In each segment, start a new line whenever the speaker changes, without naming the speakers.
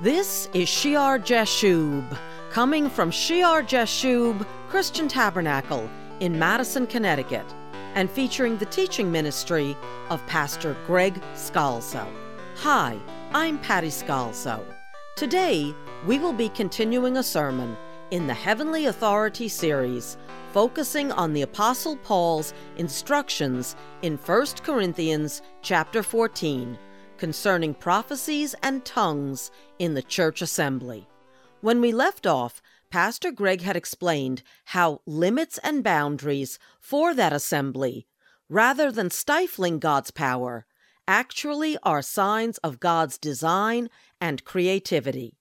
This is Shear Jashub, coming from Shear Jashub Christian Tabernacle in Madison, Connecticut, and featuring the teaching ministry of Pastor Greg Scalzo. Hi, I'm Patty Scalzo. Today, we will be continuing a sermon in the Heavenly Authority series, focusing on the Apostle Paul's instructions in 1 Corinthians chapter 14 concerning prophecies and tongues in the church assembly. When we left off, Pastor Greg had explained how limits and boundaries for that assembly, rather than stifling God's power, actually are signs of God's design and creativity.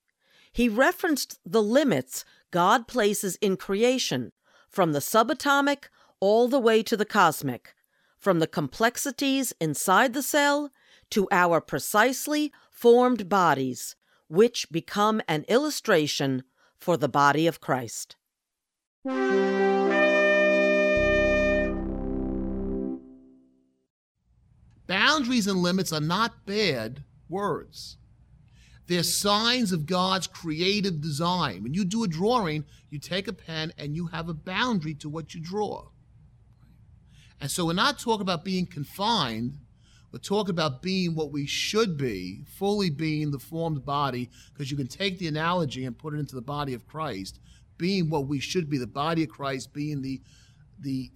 He referenced the limits God places in creation, from the subatomic all the way to the cosmic, from the complexities inside the cell to our precisely formed bodies, which become an illustration for the body of Christ.
Boundaries and limits are not bad words. They're signs of God's creative design. When you do a drawing, you take a pen and you have a boundary to what you draw. And so we're not talking about being confined, we're talking about being what we should be, fully being the formed body, because you can take the analogy and put it into the body of Christ, being what we should be, the body of Christ, being the, the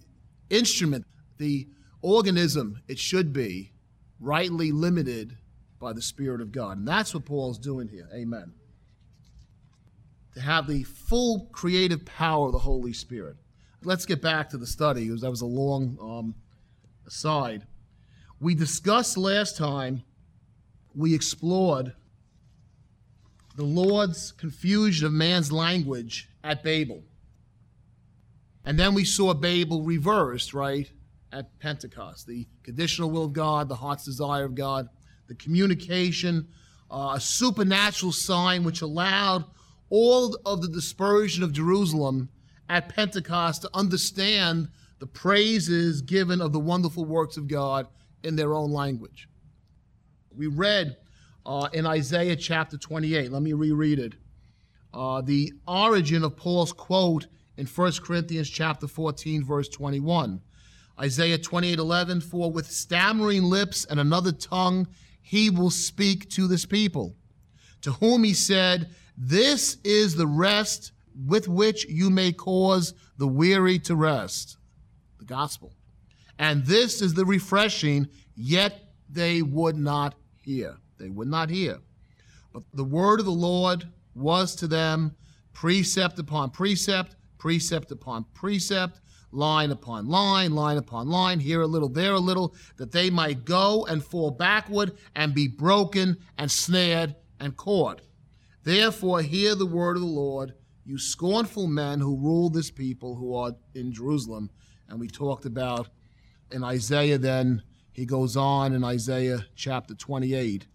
instrument, the organism it should be, rightly limited by the Spirit of God. And that's what Paul's doing here. Amen. To have the full creative power of the Holy Spirit. Let's get back to the study, because that was a long um, aside. We discussed last time, we explored the Lord's confusion of man's language at Babel. And then we saw Babel reversed, right, at Pentecost. The conditional will of God, the heart's desire of God the communication, uh, a supernatural sign which allowed all of the dispersion of Jerusalem at Pentecost to understand the praises given of the wonderful works of God in their own language. We read uh, in Isaiah chapter 28, let me reread it, uh, the origin of Paul's quote in 1 Corinthians chapter 14, verse 21. Isaiah 28 11, for with stammering lips and another tongue he will speak to this people, to whom he said, This is the rest with which you may cause the weary to rest. The gospel. And this is the refreshing, yet they would not hear. They would not hear. But the word of the Lord was to them precept upon precept, precept upon precept, line upon line, line upon line, here a little, there a little, that they might go and fall backward and be broken and snared and caught. Therefore, hear the word of the Lord, you scornful men who rule this people who are in Jerusalem. And we talked about in Isaiah, then he goes on in Isaiah chapter 28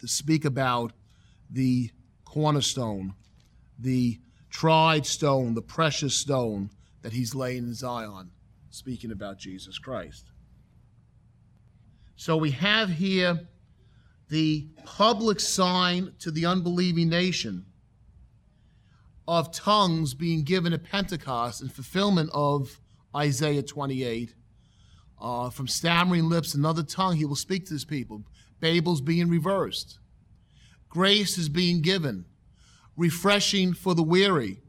to speak about the cornerstone, the tried stone, the precious stone that he's laying in Zion, speaking about Jesus Christ. So we have here the public sign to the unbelieving nation of tongues being given at Pentecost in fulfillment of Isaiah 28. Uh, from stammering lips, another tongue, he will speak to his people. Babel's being reversed. Grace is being given. Refreshing for the weary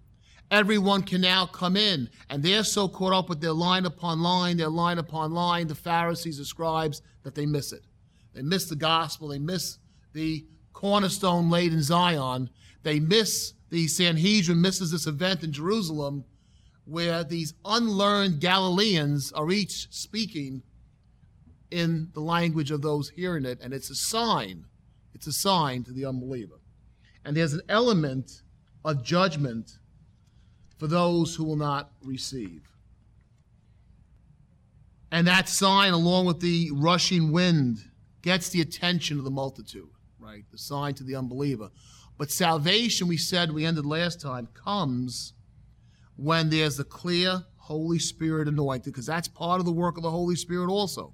everyone can now come in. And they're so caught up with their line upon line, their line upon line, the Pharisees, the scribes, that they miss it. They miss the gospel. They miss the cornerstone laid in Zion. They miss the Sanhedrin misses this event in Jerusalem where these unlearned Galileans are each speaking in the language of those hearing it. And it's a sign. It's a sign to the unbeliever. And there's an element of judgment for those who will not receive. And that sign, along with the rushing wind, gets the attention of the multitude, right? The sign to the unbeliever. But salvation, we said, we ended last time, comes when there's a clear Holy Spirit anointed, because that's part of the work of the Holy Spirit also.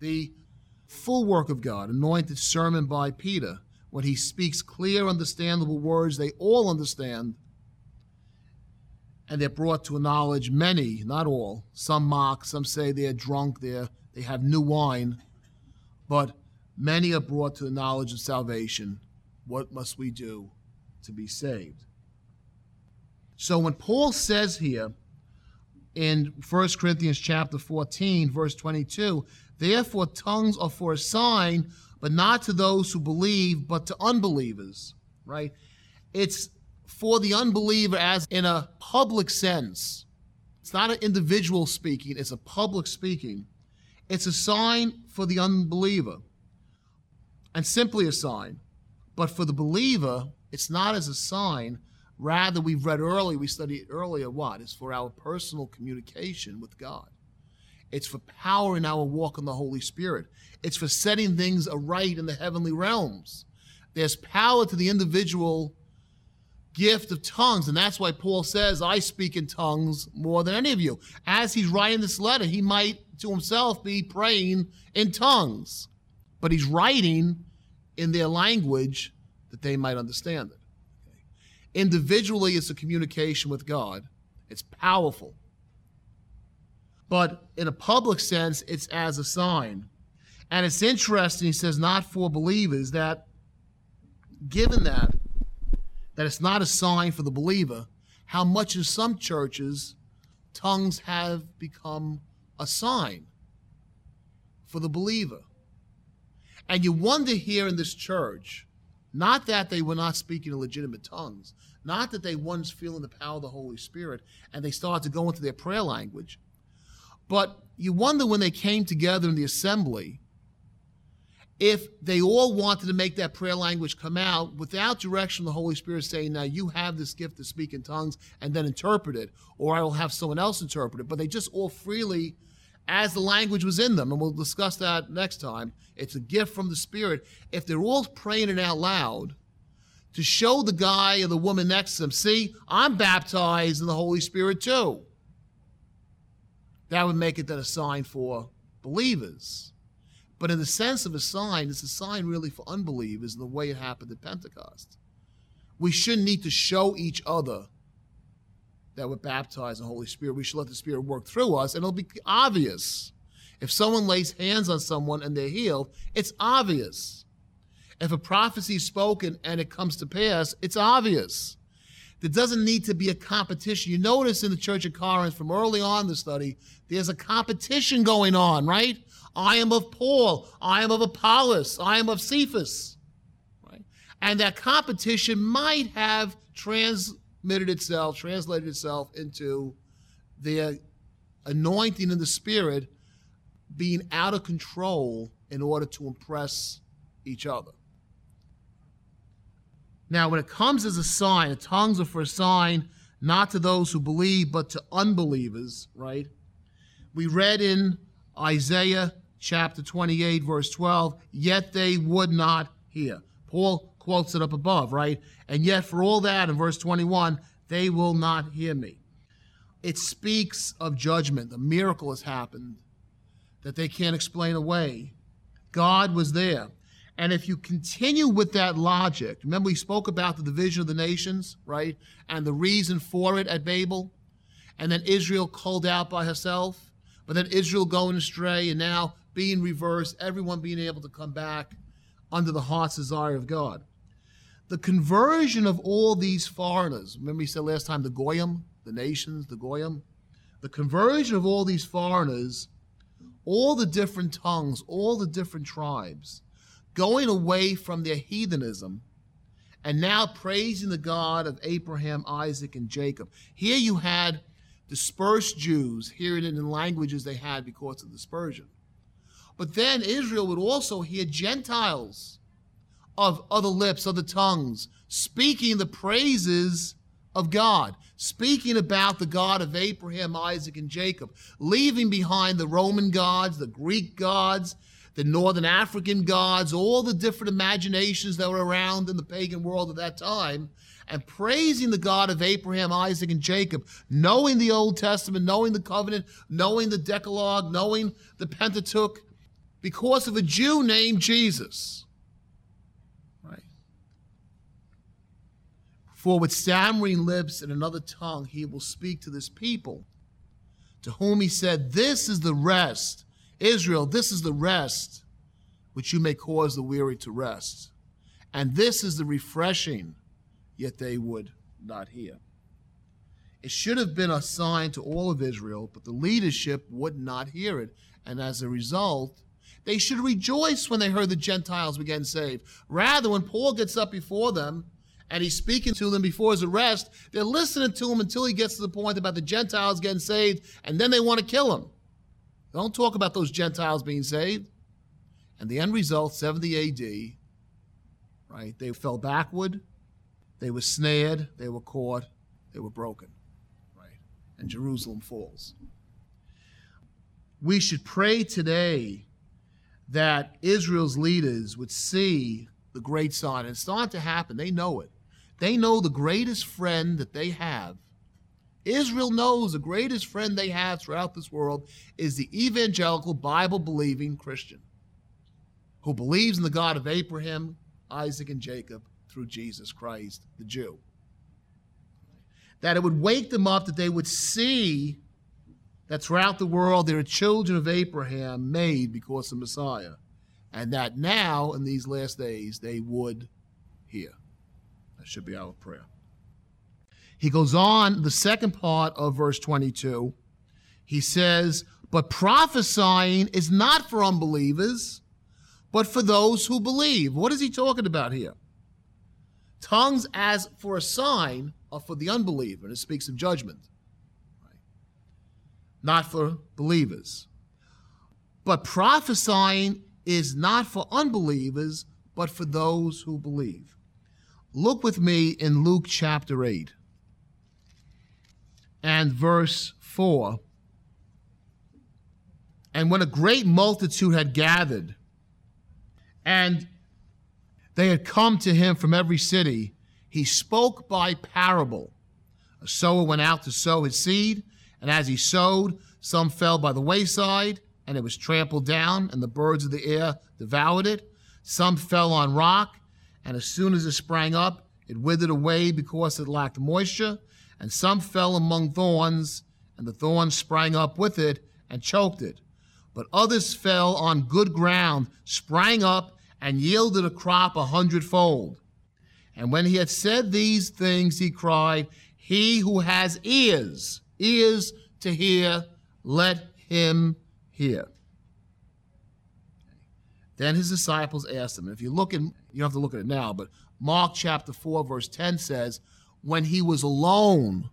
The full work of God, anointed sermon by Peter, when he speaks clear, understandable words they all understand, and they're brought to a knowledge, many, not all, some mock, some say they're drunk, they're, they have new wine, but many are brought to the knowledge of salvation. What must we do to be saved? So when Paul says here in 1 Corinthians chapter 14, verse 22, therefore tongues are for a sign, but not to those who believe, but to unbelievers, right? It's for the unbeliever as in a public sense. It's not an individual speaking, it's a public speaking. It's a sign for the unbeliever and simply a sign. But for the believer, it's not as a sign. Rather, we've read earlier, we studied earlier what? It's for our personal communication with God. It's for power in our walk in the Holy Spirit. It's for setting things aright in the heavenly realms. There's power to the individual gift of tongues. And that's why Paul says, I speak in tongues more than any of you. As he's writing this letter, he might to himself be praying in tongues, but he's writing in their language that they might understand it. Individually, it's a communication with God, it's powerful. But in a public sense, it's as a sign. And it's interesting, he says, not for believers, that given that, that it's not a sign for the believer, how much in some churches tongues have become a sign for the believer. And you wonder here in this church, not that they were not speaking in legitimate tongues, not that they once feeling the power of the Holy Spirit and they started to go into their prayer language, but you wonder when they came together in the assembly if they all wanted to make that prayer language come out without direction the Holy Spirit saying, Now you have this gift to speak in tongues and then interpret it, or I will have someone else interpret it. But they just all freely, as the language was in them, and we'll discuss that next time. It's a gift from the Spirit. If they're all praying it out loud, to show the guy or the woman next to them, see, I'm baptized in the Holy Spirit too. That would make it then a sign for believers. But in the sense of a sign, it's a sign really for unbelievers in the way it happened at Pentecost. We shouldn't need to show each other that we're baptized in the Holy Spirit. We should let the Spirit work through us, and it'll be obvious. If someone lays hands on someone and they're healed, it's obvious. If a prophecy is spoken and it comes to pass, it's obvious. There doesn't need to be a competition. You notice in the Church of Corinth from early on in the study, there's a competition going on, right? I am of Paul. I am of Apollos. I am of Cephas. Right? And that competition might have transmitted itself, translated itself into the anointing in the Spirit being out of control in order to impress each other. Now, when it comes as a sign, the tongues are for a sign not to those who believe, but to unbelievers, right? We read in Isaiah chapter 28, verse 12, yet they would not hear. Paul quotes it up above, right? And yet, for all that, in verse 21, they will not hear me. It speaks of judgment. The miracle has happened that they can't explain away. God was there. And if you continue with that logic, remember we spoke about the division of the nations, right? And the reason for it at Babel. And then Israel called out by herself. But then Israel going astray, and now being reversed, everyone being able to come back under the heart's desire of God. The conversion of all these foreigners, remember he said last time the Goyim, the nations, the Goyim, the conversion of all these foreigners, all the different tongues, all the different tribes, going away from their heathenism and now praising the God of Abraham, Isaac, and Jacob. Here you had dispersed Jews hearing it in languages they had because of dispersion. But then Israel would also hear Gentiles of other lips, other tongues, speaking the praises of God, speaking about the God of Abraham, Isaac, and Jacob, leaving behind the Roman gods, the Greek gods, the Northern African gods, all the different imaginations that were around in the pagan world at that time, and praising the God of Abraham, Isaac, and Jacob, knowing the Old Testament, knowing the covenant, knowing the Decalogue, knowing the Pentateuch, because of a Jew named Jesus. For with stammering lips and another tongue he will speak to this people, to whom he said, This is the rest. Israel, this is the rest which you may cause the weary to rest. And this is the refreshing, yet they would not hear. It should have been a sign to all of Israel, but the leadership would not hear it. And as a result, they should rejoice when they heard the Gentiles were getting saved. Rather, when Paul gets up before them and he's speaking to them before his arrest, they're listening to him until he gets to the point about the Gentiles getting saved, and then they want to kill him. Don't talk about those Gentiles being saved. And the end result, 70 AD, right? They fell backward, they were snared, they were caught, they were broken, right? And Jerusalem falls. We should pray today that Israel's leaders would see the great sign. And it's starting to happen. They know it. They know the greatest friend that they have. Israel knows the greatest friend they have throughout this world is the evangelical, Bible believing Christian who believes in the God of Abraham, Isaac, and Jacob through Jesus Christ, the Jew. That it would wake them up, that they would see that throughout the world there are children of Abraham made because of Messiah, and that now, in these last days, they would hear. That should be our prayer. He goes on, the second part of verse 22. He says, But prophesying is not for unbelievers, but for those who believe. What is he talking about here? Tongues, as for a sign, are for the unbeliever, and it speaks of judgment, right? not for believers. But prophesying is not for unbelievers, but for those who believe. Look with me in Luke chapter 8 and verse 4. And when a great multitude had gathered, and they had come to him from every city, he spoke by parable. A sower went out to sow his seed, and as he sowed, some fell by the wayside, and it was trampled down, and the birds of the air devoured it. Some fell on rock, and as soon as it sprang up, it withered away because it lacked moisture. And some fell among thorns, and the thorns sprang up with it and choked it. But others fell on good ground, sprang up, and yielded a crop a hundredfold. And when he had said these things, he cried, He who has ears, ears to hear, let him hear. Then his disciples asked him, if you look in, you don't have to look at it now, but Mark chapter 4, verse 10 says, When he was alone,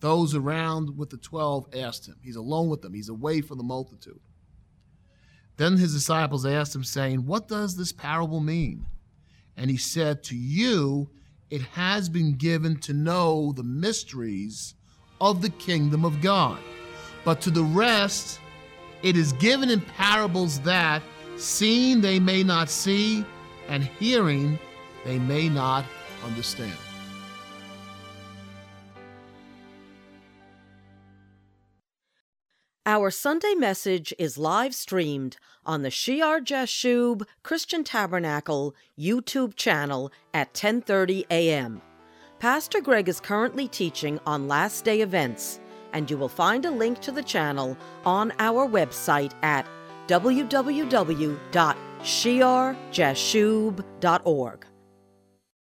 those around with the 12 asked him. He's alone with them, he's away from the multitude. Then his disciples asked him, saying, What does this parable mean? And he said, To you it has been given to know the mysteries of the kingdom of God. But to the rest, it is given in parables that, seeing they may not see, and hearing they may not understand.
Our Sunday message is live streamed on the Shear Jashub Christian Tabernacle YouTube channel at 10:30 a.m. Pastor Greg is currently teaching on last day events, and you will find a link to the channel on our website at www.shearjashub.org.